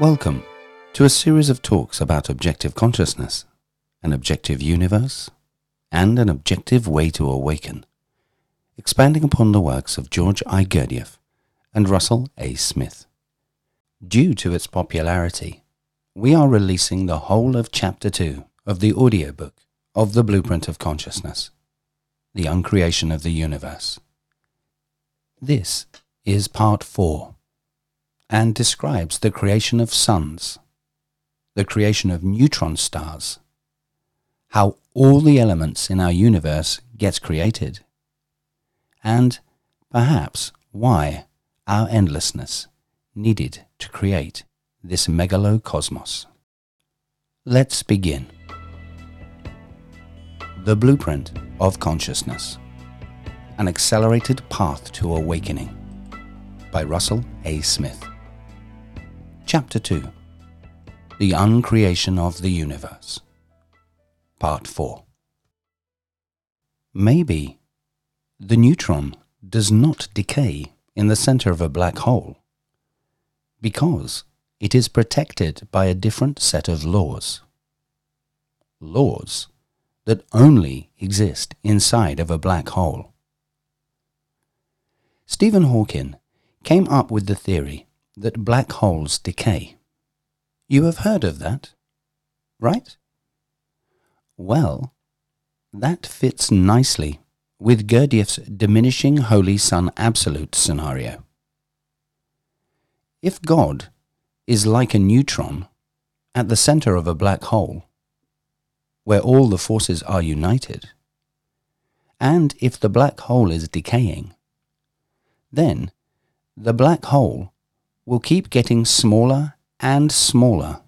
Welcome to a series of talks about objective consciousness, an objective universe, and an objective way to awaken, expanding upon the works of George I. Gurdjieff and Russell A. Smith. Due to its popularity, we are releasing the whole of Chapter 2 of the audiobook of The Blueprint of Consciousness, The Uncreation of the Universe. This is Part 4 and describes the creation of suns, the creation of neutron stars, how all the elements in our universe gets created, and perhaps why our endlessness needed to create this megalocosmos. Let's begin. The Blueprint of Consciousness An Accelerated Path to Awakening by Russell A. Smith. Chapter 2 The Uncreation of the Universe Part 4 Maybe the neutron does not decay in the center of a black hole because it is protected by a different set of laws. Laws that only exist inside of a black hole. Stephen Hawking came up with the theory that black holes decay. You have heard of that, right? Well, that fits nicely with Gurdjieff's diminishing holy sun absolute scenario. If God is like a neutron at the center of a black hole, where all the forces are united, and if the black hole is decaying, then the black hole will keep getting smaller and smaller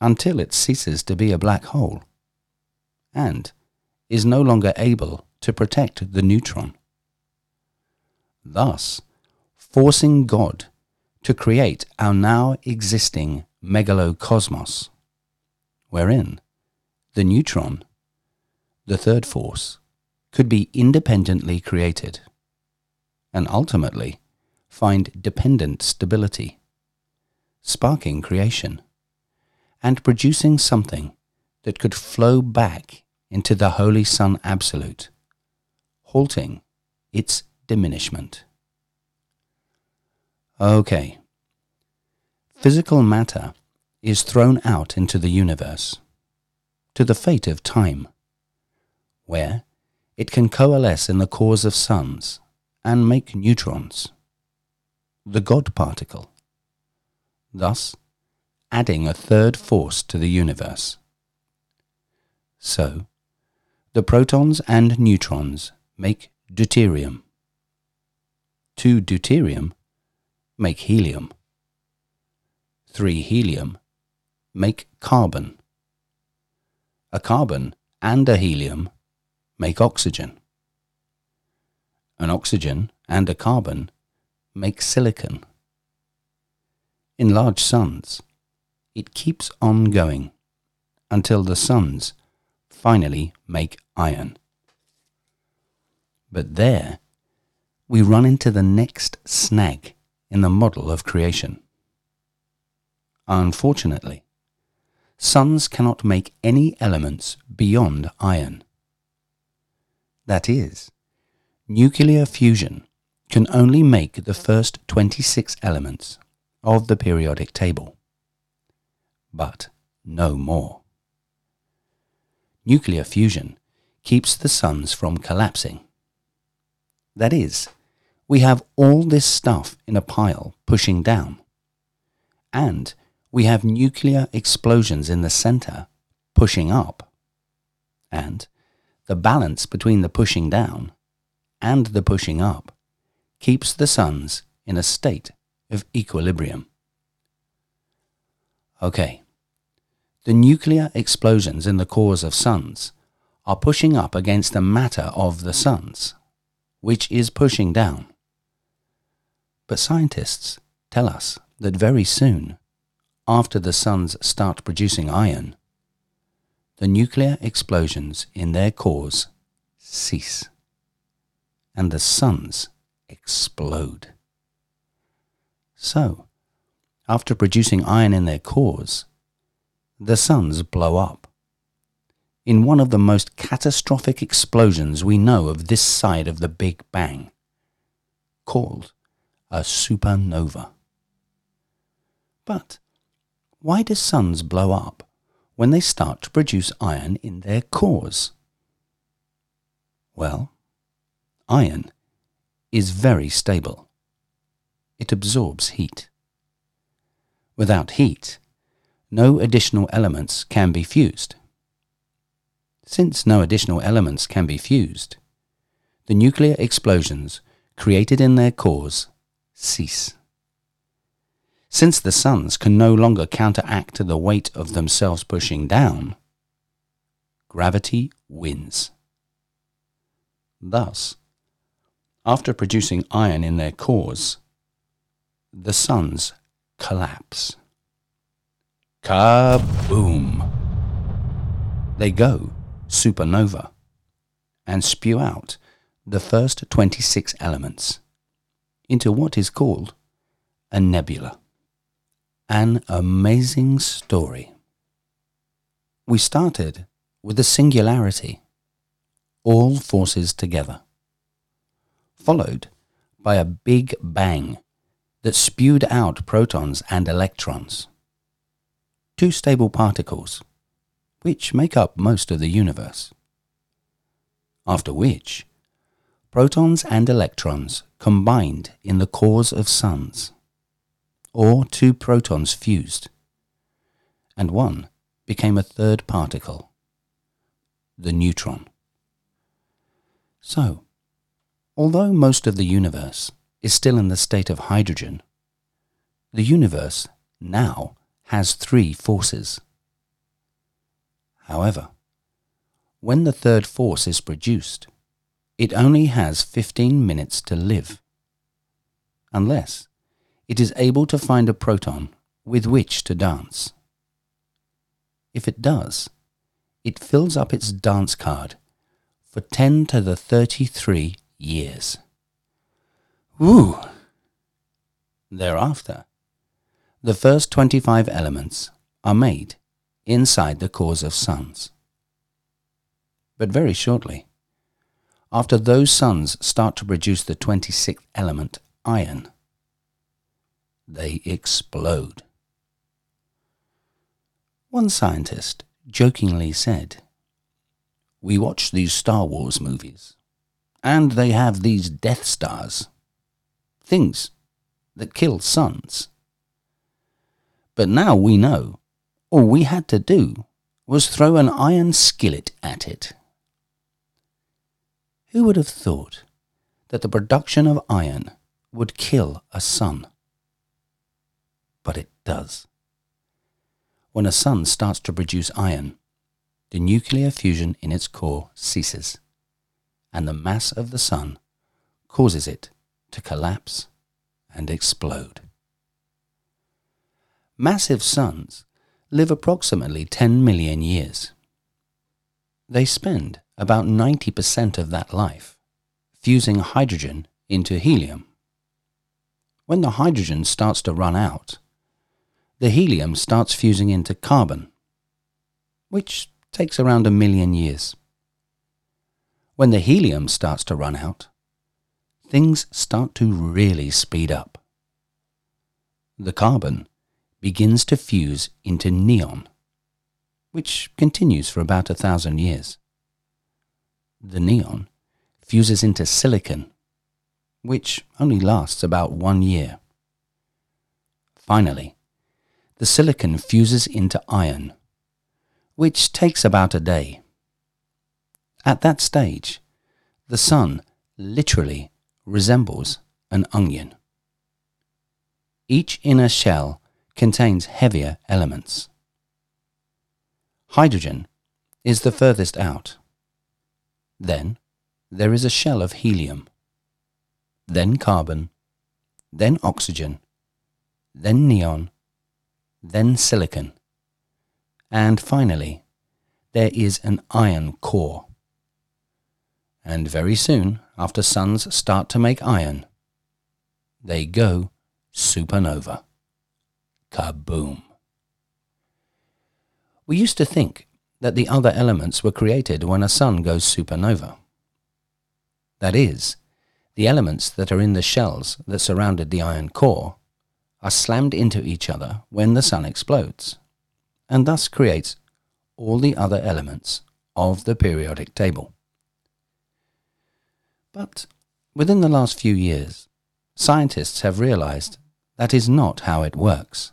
until it ceases to be a black hole and is no longer able to protect the neutron, thus forcing God to create our now existing megalocosmos, wherein the neutron, the third force, could be independently created, and ultimately find dependent stability, sparking creation, and producing something that could flow back into the Holy Sun Absolute, halting its diminishment. Okay. Physical matter is thrown out into the universe, to the fate of time, where it can coalesce in the cores of suns and make neutrons the God particle, thus adding a third force to the universe. So, the protons and neutrons make deuterium. Two deuterium make helium. Three helium make carbon. A carbon and a helium make oxygen. An oxygen and a carbon make silicon. In large suns, it keeps on going until the suns finally make iron. But there, we run into the next snag in the model of creation. Unfortunately, suns cannot make any elements beyond iron. That is, nuclear fusion can only make the first 26 elements of the periodic table, but no more. Nuclear fusion keeps the suns from collapsing. That is, we have all this stuff in a pile pushing down, and we have nuclear explosions in the center pushing up, and the balance between the pushing down and the pushing up keeps the suns in a state of equilibrium. Okay, the nuclear explosions in the cores of suns are pushing up against the matter of the suns, which is pushing down. But scientists tell us that very soon, after the suns start producing iron, the nuclear explosions in their cores cease, and the suns explode. So, after producing iron in their cores, the suns blow up. In one of the most catastrophic explosions we know of this side of the Big Bang, called a supernova. But why do suns blow up when they start to produce iron in their cores? Well, iron is very stable. It absorbs heat. Without heat, no additional elements can be fused. Since no additional elements can be fused, the nuclear explosions created in their cores cease. Since the suns can no longer counteract the weight of themselves pushing down, gravity wins. Thus, after producing iron in their cores, the suns collapse. Kaboom! They go supernova and spew out the first 26 elements into what is called a nebula. An amazing story. We started with a singularity, all forces together, followed by a big bang that spewed out protons and electrons, two stable particles, which make up most of the universe. After which, protons and electrons combined in the cores of suns, or two protons fused, and one became a third particle, the neutron. So, although most of the universe is still in the state of hydrogen, the universe now has three forces. However, when the third force is produced, it only has 15 minutes to live, unless it is able to find a proton with which to dance. If it does, it fills up its dance card for 10 to the 33 years. Woo! Thereafter, the first 25 elements are made inside the cores of suns. But very shortly, after those suns start to produce the 26th element, iron, they explode. One scientist jokingly said, We watch these Star Wars movies, and they have these Death Stars, things that kill suns. But now we know all we had to do was throw an iron skillet at it. Who would have thought that the production of iron would kill a sun? But it does. When a sun starts to produce iron, the nuclear fusion in its core ceases, and the mass of the sun causes it to collapse and explode. Massive suns live approximately 10 million years. They spend about 90% of that life, fusing hydrogen into helium. When the hydrogen starts to run out, the helium starts fusing into carbon, which takes around a million years. When the helium starts to run out, things start to really speed up. The carbon begins to fuse into neon, which continues for about a thousand years the neon fuses into silicon, which only lasts about one year. Finally, the silicon fuses into iron, which takes about a day. At that stage, the sun literally resembles an onion. Each inner shell contains heavier elements. Hydrogen is the furthest out. Then there is a shell of helium, then carbon, then oxygen, then neon, then silicon, and finally there is an iron core. And very soon, after suns start to make iron, they go supernova. kaboom. We used to think that the other elements were created when a sun goes supernova. That is, the elements that are in the shells that surrounded the iron core are slammed into each other when the sun explodes, and thus creates all the other elements of the periodic table. But within the last few years, scientists have realized that is not how it works.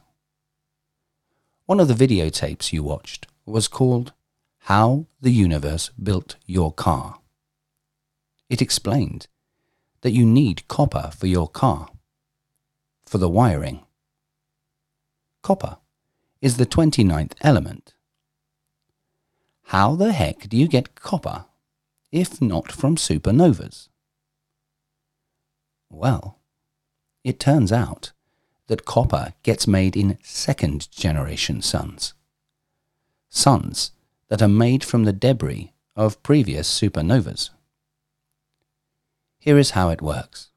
One of the videotapes you watched was called How the Universe Built Your Car. It explained that you need copper for your car, for the wiring. Copper is the 29th element. How the heck do you get copper if not from supernovas? Well, it turns out that copper gets made in second generation suns. Suns that are made from the debris of previous supernovas. Here is how it works.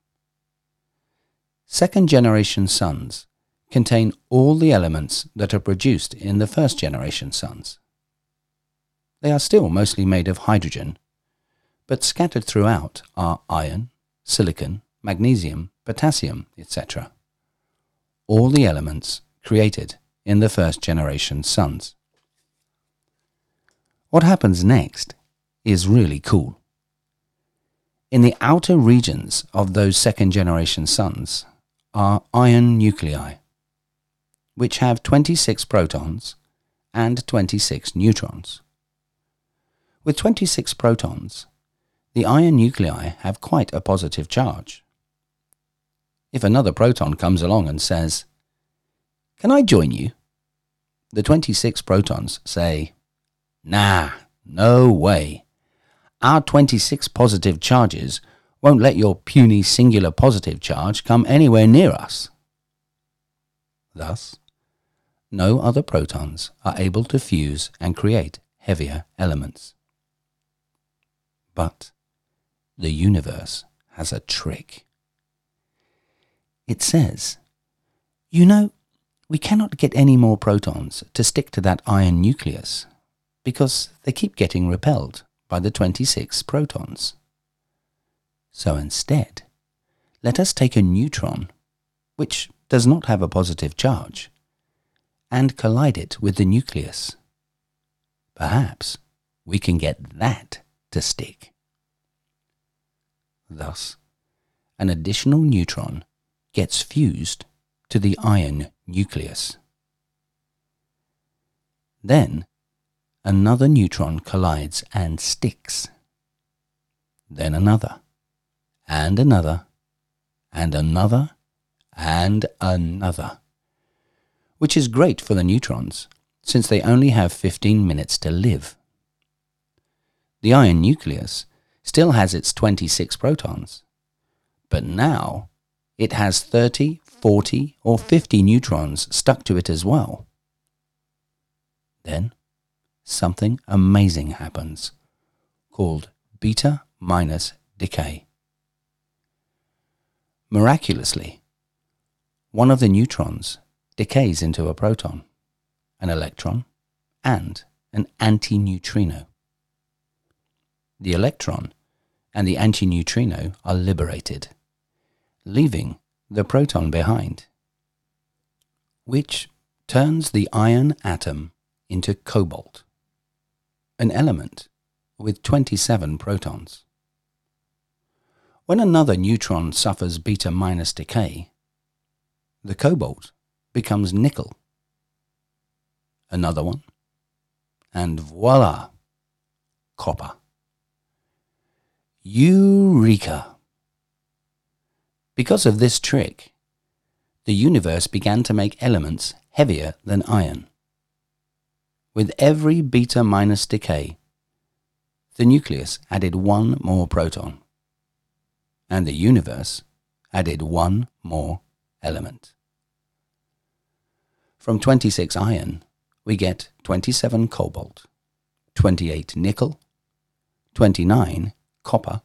Second generation suns contain all the elements that are produced in the first generation suns. They are still mostly made of hydrogen, but scattered throughout are iron, silicon, magnesium, potassium, etc. All the elements created in the first generation suns. What happens next is really cool. In the outer regions of those second generation suns are iron nuclei, which have 26 protons and 26 neutrons. With 26 protons, the iron nuclei have quite a positive charge. If another proton comes along and says, Can I join you? The 26 protons say, Nah, no way. Our 26 positive charges won't let your puny singular positive charge come anywhere near us. Thus, no other protons are able to fuse and create heavier elements. But the universe has a trick. It says, You know, we cannot get any more protons to stick to that iron nucleus because they keep getting repelled by the 26 protons. So instead, let us take a neutron, which does not have a positive charge, and collide it with the nucleus. Perhaps we can get that to stick. Thus, an additional neutron gets fused to the iron nucleus. Then another neutron collides and sticks. Then another, and another, and another, and another. Which is great for the neutrons, since they only have 15 minutes to live. The iron nucleus still has its 26 protons, but now it has 30, 40, or 50 neutrons stuck to it as well. Then something amazing happens called beta minus decay. Miraculously, one of the neutrons decays into a proton, an electron, and an antineutrino. The electron and the antineutrino are liberated, leaving the proton behind, which turns the iron atom into cobalt an element with 27 protons. When another neutron suffers beta minus decay, the cobalt becomes nickel. Another one, and voila, copper. Eureka! Because of this trick, the universe began to make elements heavier than iron. With every beta minus decay, the nucleus added one more proton, and the universe added one more element. From 26 iron, we get 27 cobalt, 28 nickel, 29 copper,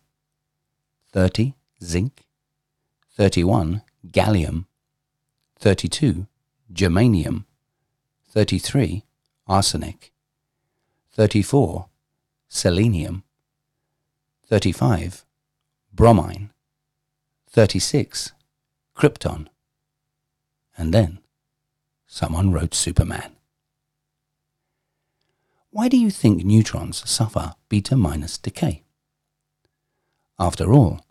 30 zinc, 31 gallium, 32 germanium, 33, arsenic, 34, selenium, 35, bromine, 36, krypton, and then someone wrote Superman. Why do you think neutrons suffer beta minus decay? After all,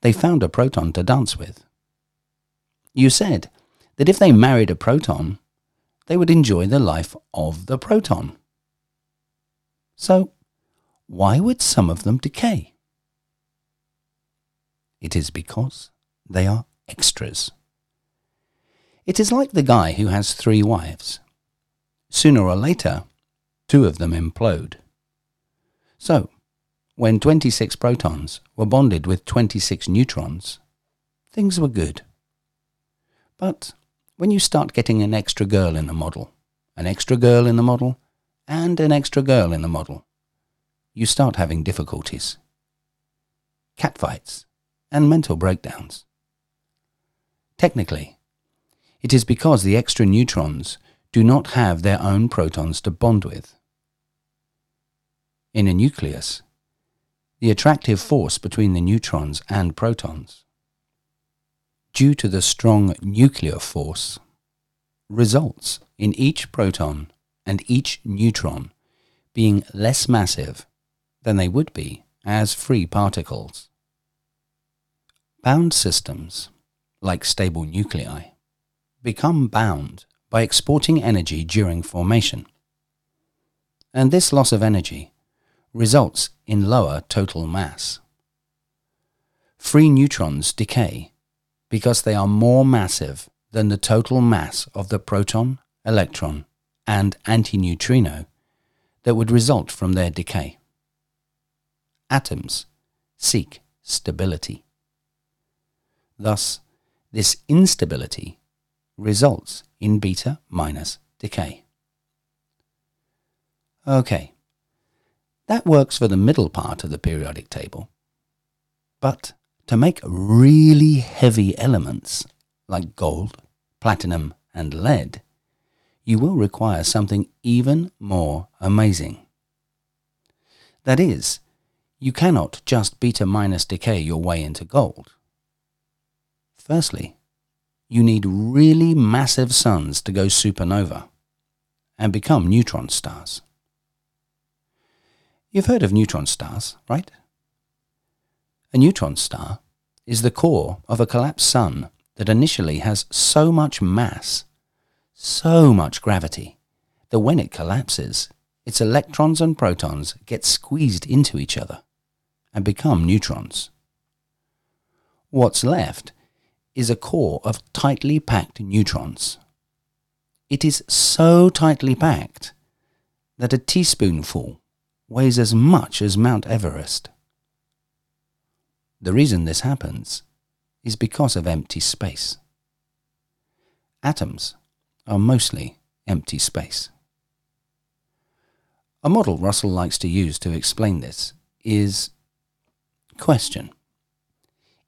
they found a proton to dance with. You said that if they married a proton, they would enjoy the life of the proton. So, why would some of them decay? It is because they are extras. It is like the guy who has three wives. Sooner or later, two of them implode. So, when 26 protons were bonded with 26 neutrons, things were good. But when you start getting an extra girl in the model, an extra girl in the model, and an extra girl in the model, you start having difficulties. Catfights and mental breakdowns. Technically, it is because the extra neutrons do not have their own protons to bond with. In a nucleus, the attractive force between the neutrons and protons, due to the strong nuclear force, results in each proton and each neutron being less massive than they would be as free particles. Bound systems, like stable nuclei, become bound by exporting energy during formation. And this loss of energy results in lower total mass. Free neutrons decay because they are more massive than the total mass of the proton, electron, and antineutrino that would result from their decay. Atoms seek stability. Thus, this instability results in beta minus decay. Okay, that works for the middle part of the periodic table. But to make really heavy elements like gold, platinum, and lead, you will require something even more amazing. That is, you cannot just beta minus decay your way into gold. Firstly, you need really massive suns to go supernova and become neutron stars. You've heard of neutron stars, right? A neutron star is the core of a collapsed sun that initially has so much mass, so much gravity, that when it collapses, its electrons and protons get squeezed into each other and become neutrons. What's left is a core of tightly packed neutrons. It is so tightly packed that a teaspoonful weighs as much as Mount Everest. The reason this happens is because of empty space. Atoms are mostly empty space. A model Russell likes to use to explain this is question.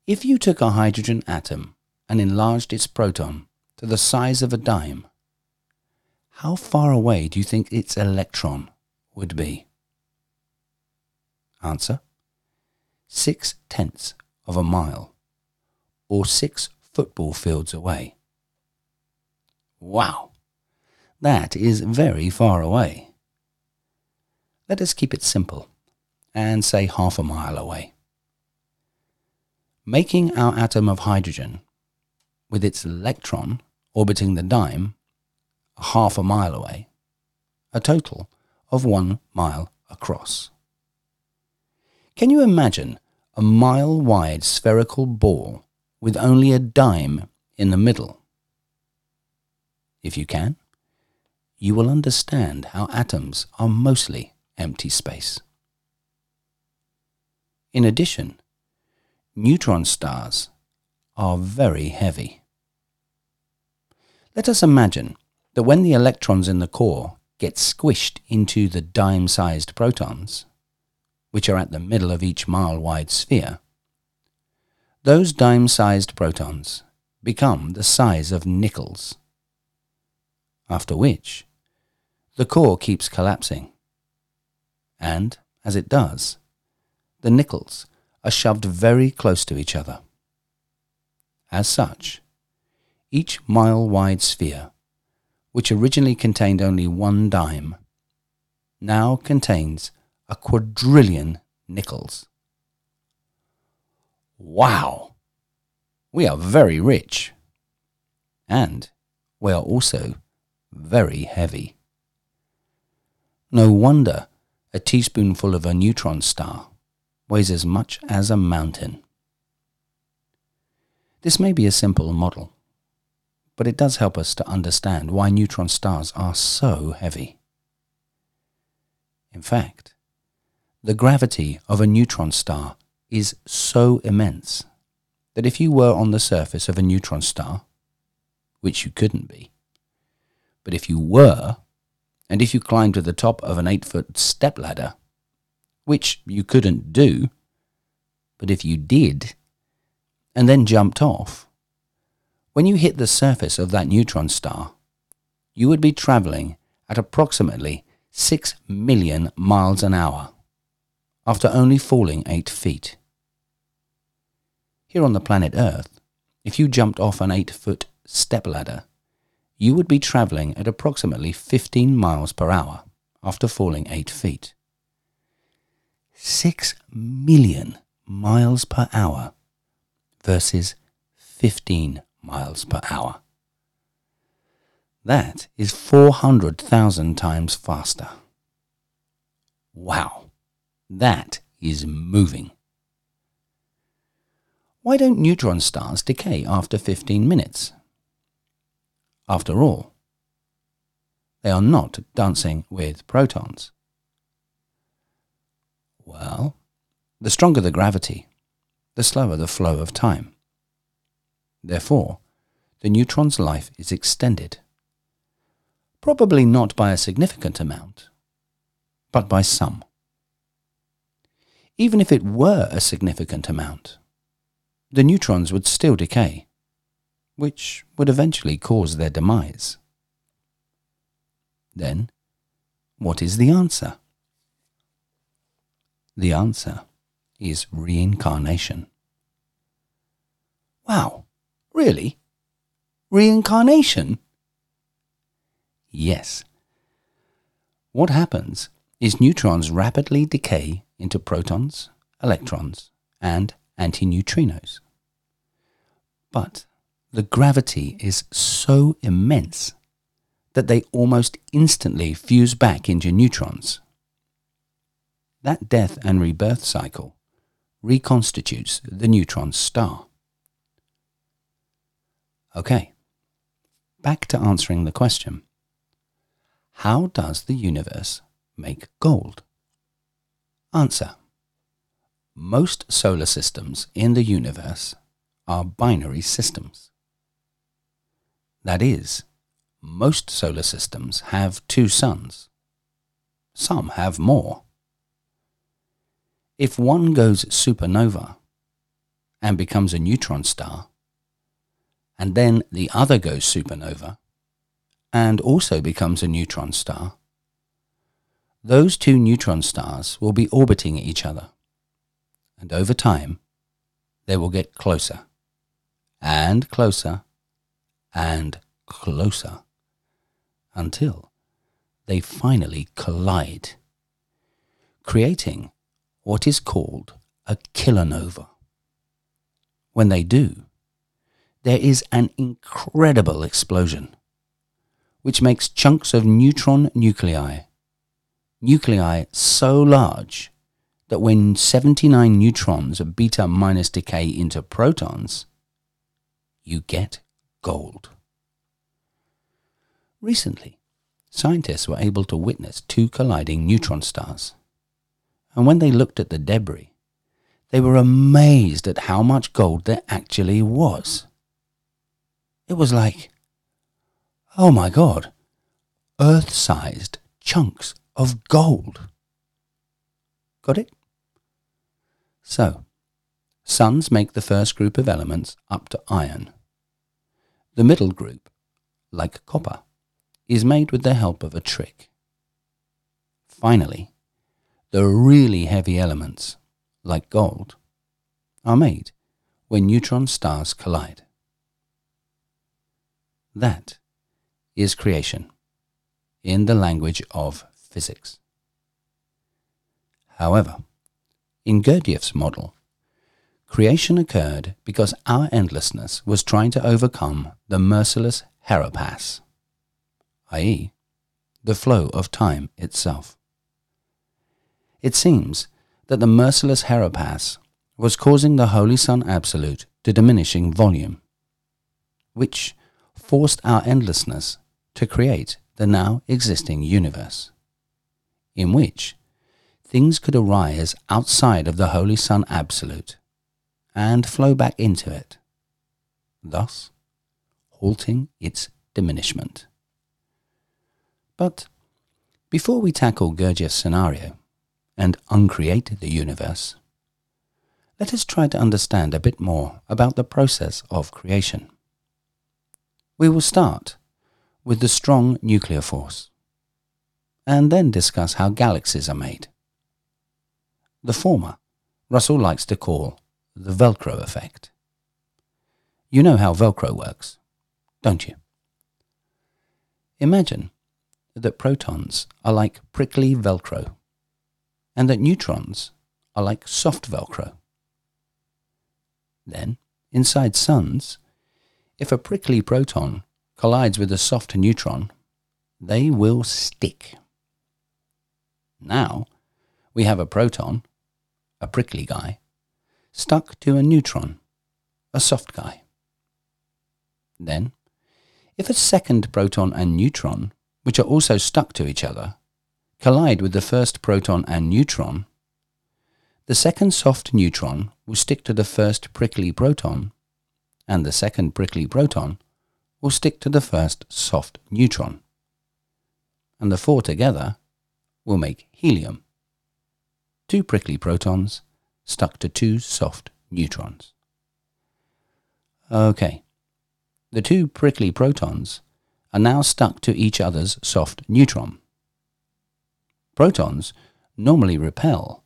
If you took a hydrogen atom and enlarged its proton to the size of a dime, how far away do you think its electron would be? Answer Six tenths of a mile, or six football fields away. Wow! That is very far away. Let us keep it simple and say half a mile away. Making our atom of hydrogen with its electron orbiting the dime half a mile away, a total of one mile across. Can you imagine a mile wide spherical ball with only a dime in the middle? If you can, you will understand how atoms are mostly empty space. In addition, neutron stars are very heavy. Let us imagine that when the electrons in the core get squished into the dime-sized protons, which are at the middle of each mile-wide sphere, those dime-sized protons become the size of nickels. after which the core keeps collapsing. And, as it does, the nickels are shoved very close to each other. As such, each mile wide sphere, which originally contained only one dime, now contains a quadrillion nickels. Wow! We are very rich. And we are also very heavy. No wonder a teaspoonful of a neutron star weighs as much as a mountain. This may be a simple model, but it does help us to understand why neutron stars are so heavy. In fact, the gravity of a neutron star is so immense that if you were on the surface of a neutron star, which you couldn't be, but if you were, and if you climbed to the top of an eight foot step ladder, which you couldn't do, but if you did, and then jumped off, when you hit the surface of that neutron star, you would be traveling at approximately 6 million miles an hour after only falling 8 feet. Here on the planet Earth, if you jumped off an 8 foot stepladder, you would be traveling at approximately 15 miles per hour after falling 8 feet. 6 million miles per hour versus 15 miles per hour. That is 400,000 times faster. Wow, that is moving. Why don't neutron stars decay after 15 minutes? After all, they are not dancing with protons. Well, the stronger the gravity, the slower the flow of time. Therefore, the neutron's life is extended. Probably not by a significant amount, but by some. Even if it were a significant amount, the neutrons would still decay, which would eventually cause their demise. Then, what is the answer? The answer is reincarnation. Wow, really? Reincarnation? Yes. What happens is neutrons rapidly decay into protons, electrons, and antineutrinos. But the gravity is so immense that they almost instantly fuse back into neutrons. That death and rebirth cycle reconstitutes the neutron star. Okay, back to answering the question. How does the universe make gold? Answer. Most solar systems in the universe are binary systems. That is, most solar systems have two suns. Some have more. If one goes supernova and becomes a neutron star, and then the other goes supernova and also becomes a neutron star, those two neutron stars will be orbiting each other. And over time, they will get closer and closer and closer until they finally collide, creating what is called a kilonova. When they do, there is an incredible explosion, which makes chunks of neutron nuclei nuclei so large that when 79 neutrons of beta minus decay into protons, you get gold. Recently, scientists were able to witness two colliding neutron stars. And when they looked at the debris, they were amazed at how much gold there actually was. It was like, oh my god, Earth sized chunks of gold. Got it? So, suns make the first group of elements up to iron. The middle group, like copper, is made with the help of a trick. Finally, the really heavy elements, like gold, are made when neutron stars collide. That is creation in the language of physics. However, in Gurdjieff's model, creation occurred because our endlessness was trying to overcome the merciless Heropass, i.e., the flow of time itself. It seems that the merciless Heropass was causing the Holy Sun Absolute to diminishing volume, which forced our endlessness to create the now existing universe, in which things could arise outside of the Holy Sun Absolute and flow back into it, thus halting its diminishment. But before we tackle Gurdjieff's scenario and uncreate the universe, let us try to understand a bit more about the process of creation. We will start with the strong nuclear force, and then discuss how galaxies are made. The former, Russell likes to call the Velcro effect. You know how Velcro works, don't you? Imagine that protons are like prickly Velcro, and that neutrons are like soft Velcro. Then, inside suns, if a prickly proton collides with a soft neutron, they will stick. Now, we have a proton, a prickly guy, stuck to a neutron, a soft guy. Then, if a second proton and neutron, which are also stuck to each other, collide with the first proton and neutron, the second soft neutron will stick to the first prickly proton, and the second prickly proton will stick to the first soft neutron. And the four together will make helium. Two prickly protons stuck to two soft neutrons. Okay, the two prickly protons are now stuck to each other's soft neutron. Protons normally repel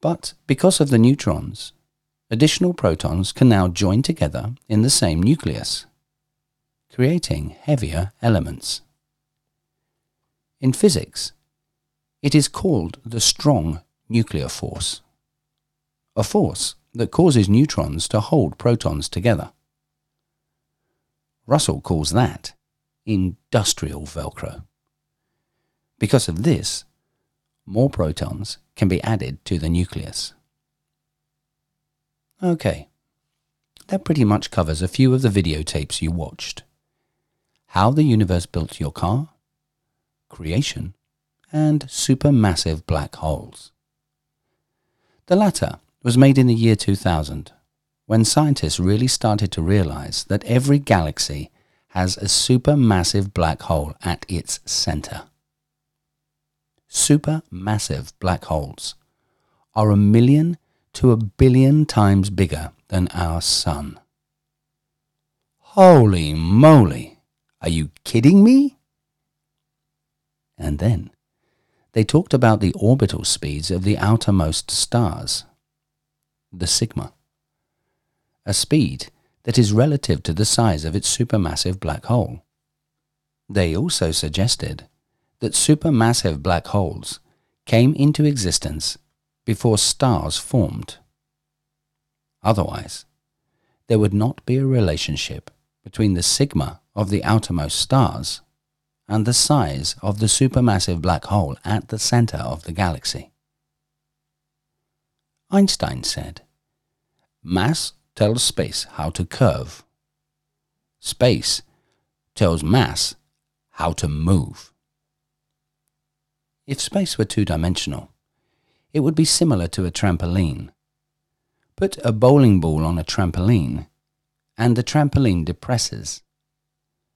but because of the neutrons, additional protons can now join together in the same nucleus, creating heavier elements. In physics, it is called the strong nuclear force, a force that causes neutrons to hold protons together. Russell calls that industrial Velcro. Because of this, more protons can be added to the nucleus. Okay, that pretty much covers a few of the videotapes you watched. How the universe built your car, creation, and supermassive black holes. The latter was made in the year 2000, when scientists really started to realize that every galaxy has a supermassive black hole at its center supermassive black holes are a million to a billion times bigger than our Sun. Holy moly! Are you kidding me? And then they talked about the orbital speeds of the outermost stars, the sigma, a speed that is relative to the size of its supermassive black hole. They also suggested that supermassive black holes came into existence before stars formed. Otherwise, there would not be a relationship between the sigma of the outermost stars and the size of the supermassive black hole at the center of the galaxy. Einstein said, Mass tells space how to curve. Space tells mass how to move. If space were two-dimensional, it would be similar to a trampoline. Put a bowling ball on a trampoline, and the trampoline depresses.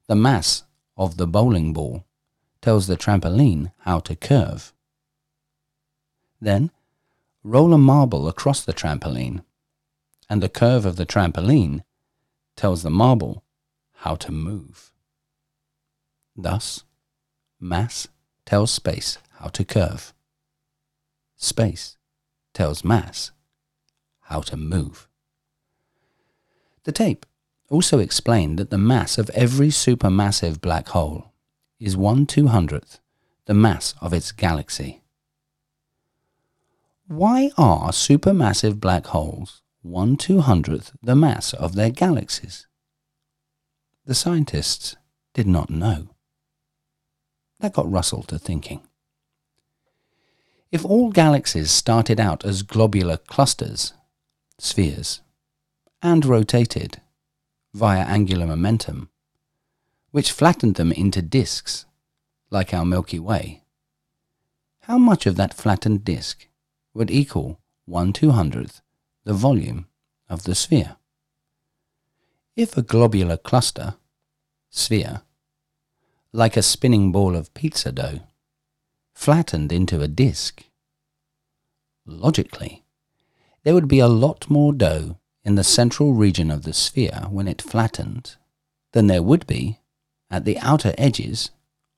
The mass of the bowling ball tells the trampoline how to curve. Then, roll a marble across the trampoline, and the curve of the trampoline tells the marble how to move. Thus, mass tells space how to curve. Space tells mass how to move. The tape also explained that the mass of every supermassive black hole is 1 200th the mass of its galaxy. Why are supermassive black holes 1 200th the mass of their galaxies? The scientists did not know. That got Russell to thinking. If all galaxies started out as globular clusters, spheres, and rotated via angular momentum, which flattened them into disks, like our Milky Way, how much of that flattened disk would equal 1 200th the volume of the sphere? If a globular cluster, sphere, like a spinning ball of pizza dough, flattened into a disk, logically, there would be a lot more dough in the central region of the sphere when it flattened than there would be at the outer edges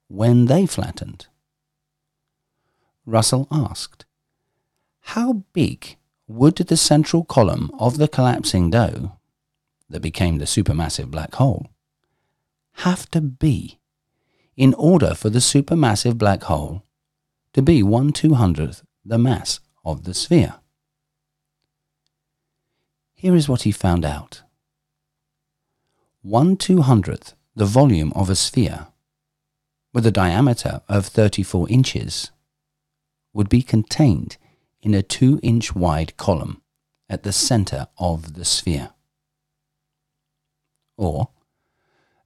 when they flattened. Russell asked, How big would the central column of the collapsing dough, that became the supermassive black hole, have to be in order for the supermassive black hole to be 1 200th the mass of the sphere? Here is what he found out. 1 200th the volume of a sphere with a diameter of 34 inches would be contained in a 2 inch wide column at the center of the sphere. Or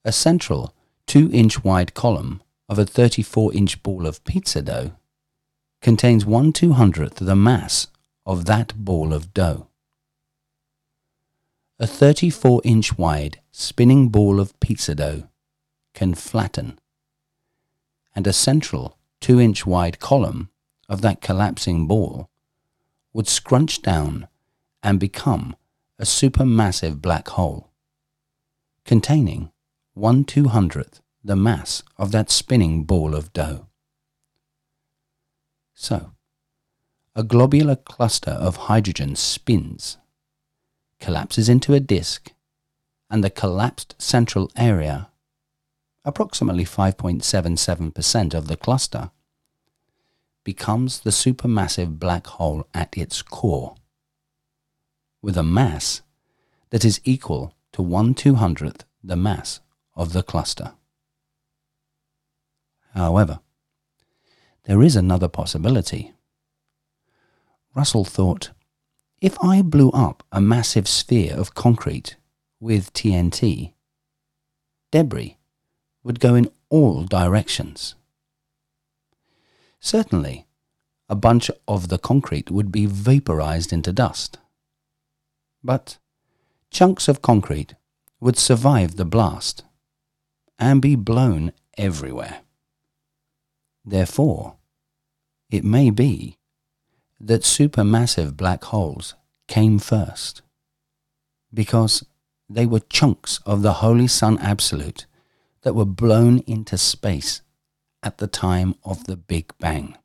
a central 2 inch wide column of a 34 inch ball of pizza dough contains 1 200th the mass of that ball of dough a 34 inch wide spinning ball of pizza dough can flatten, and a central 2 inch wide column of that collapsing ball would scrunch down and become a supermassive black hole, containing 1 200th the mass of that spinning ball of dough. So, a globular cluster of hydrogen spins collapses into a disk, and the collapsed central area, approximately 5.77% of the cluster, becomes the supermassive black hole at its core, with a mass that is equal to 1 200th the mass of the cluster. However, there is another possibility. Russell thought if I blew up a massive sphere of concrete with TNT, debris would go in all directions. Certainly, a bunch of the concrete would be vaporized into dust. But chunks of concrete would survive the blast and be blown everywhere. Therefore, it may be that supermassive black holes came first because they were chunks of the Holy Sun Absolute that were blown into space at the time of the Big Bang.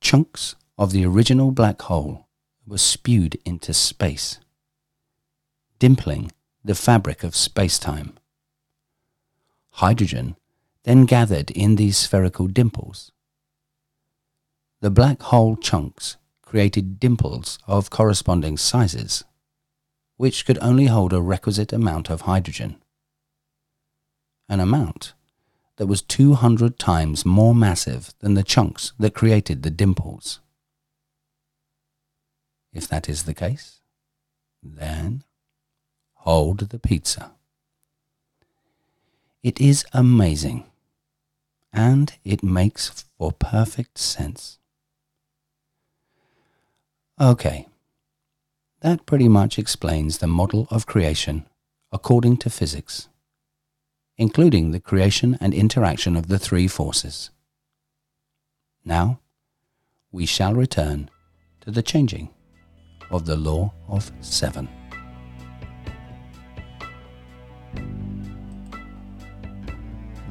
Chunks of the original black hole were spewed into space, dimpling the fabric of space-time. Hydrogen then gathered in these spherical dimples the black hole chunks created dimples of corresponding sizes, which could only hold a requisite amount of hydrogen. An amount that was 200 times more massive than the chunks that created the dimples. If that is the case, then hold the pizza. It is amazing, and it makes for perfect sense. Okay, that pretty much explains the model of creation according to physics, including the creation and interaction of the three forces. Now, we shall return to the changing of the law of seven.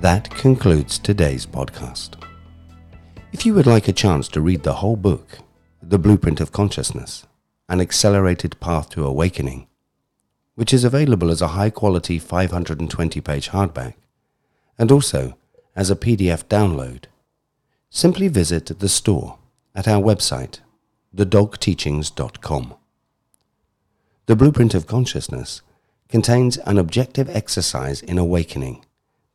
That concludes today's podcast. If you would like a chance to read the whole book, The Blueprint of Consciousness, An Accelerated Path to Awakening, which is available as a high quality 520 page hardback and also as a PDF download, simply visit the store at our website, thedogteachings.com. The Blueprint of Consciousness contains an objective exercise in awakening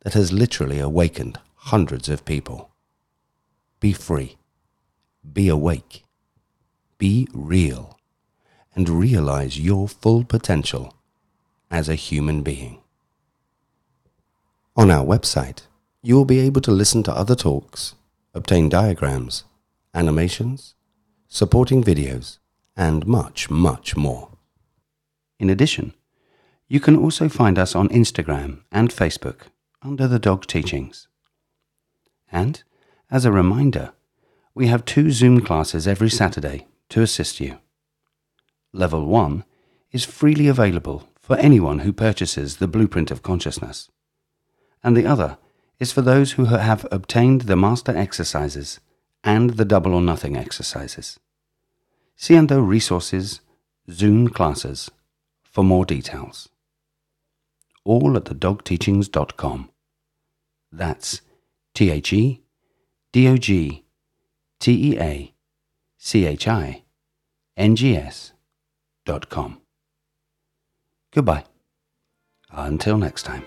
that has literally awakened hundreds of people. Be free, be awake, be real, and realize your full potential as a human being. On our website, you will be able to listen to other talks, obtain diagrams, animations, supporting videos, and much, much more. In addition, you can also find us on Instagram and Facebook under the Dog Teachings. And, as a reminder, we have two Zoom classes every Saturday to assist you. Level 1 is freely available for anyone who purchases the Blueprint of Consciousness, and the other is for those who have obtained the Master Exercises and the Double or Nothing exercises. See under Resources, Zoom Classes for more details. All at thedogteachings.com. That's T H E D O G T E A C H I N G S dot com. Goodbye. Until next time.